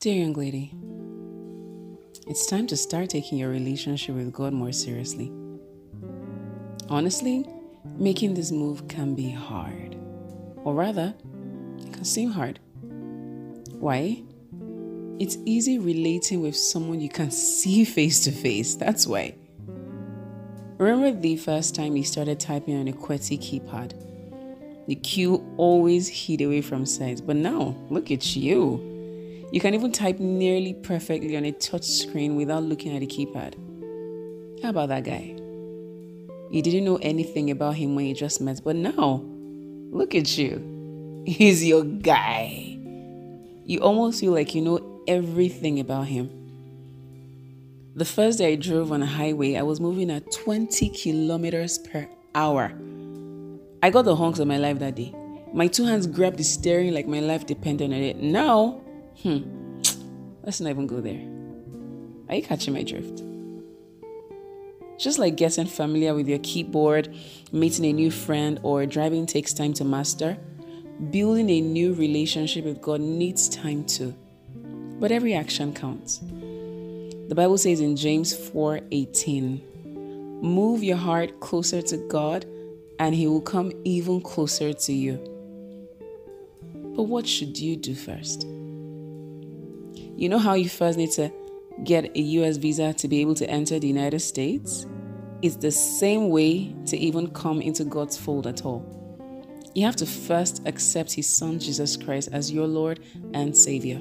Dear young lady, it's time to start taking your relationship with God more seriously. Honestly, making this move can be hard, or rather, it can seem hard. Why? It's easy relating with someone you can see face to face. That's why. Remember the first time you started typing on a QWERTY keypad? The Q always hid away from sight, but now look at you. You can even type nearly perfectly on a touch screen without looking at the keypad. How about that guy? You didn't know anything about him when you just met, but now look at you. He's your guy. You almost feel like you know everything about him. The first day I drove on a highway, I was moving at 20 kilometers per hour. I got the honks of my life that day. My two hands grabbed the steering like my life depended on it. Now, hmm, let's not even go there. Are you catching my drift? Just like getting familiar with your keyboard, meeting a new friend, or driving takes time to master, building a new relationship with God needs time too. But every action counts. The Bible says in James 4:18, "Move your heart closer to God, and he will come even closer to you." But what should you do first? You know how you first need to get a US visa to be able to enter the United States? It's the same way to even come into God's fold at all. You have to first accept His Son Jesus Christ as your Lord and Savior.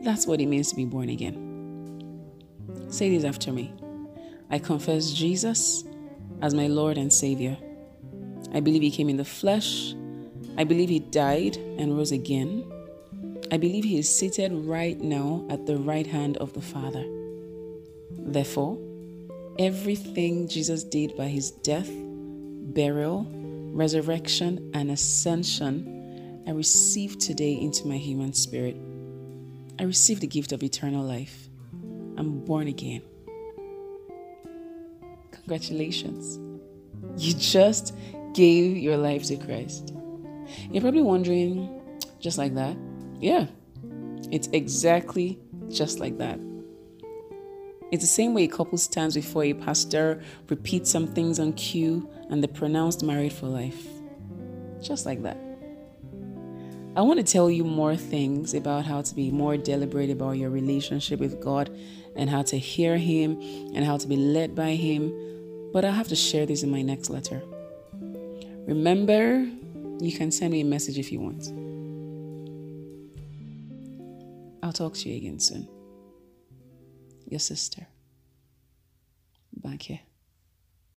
That's what it means to be born again. Say this after me I confess Jesus as my Lord and Savior. I believe He came in the flesh. I believe He died and rose again. I believe He is seated right now at the right hand of the Father. Therefore, everything Jesus did by His death, burial, resurrection, and ascension, I receive today into my human spirit. I receive the gift of eternal life. I'm born again. Congratulations. You just gave your life to Christ. You're probably wondering, just like that? Yeah, it's exactly just like that. It's the same way a couple stands before a pastor, repeats some things on cue, and they're pronounced married for life. Just like that. I want to tell you more things about how to be more deliberate about your relationship with God and how to hear Him and how to be led by Him, but I'll have to share this in my next letter. Remember, you can send me a message if you want. I'll talk to you again soon. Your sister. Banke.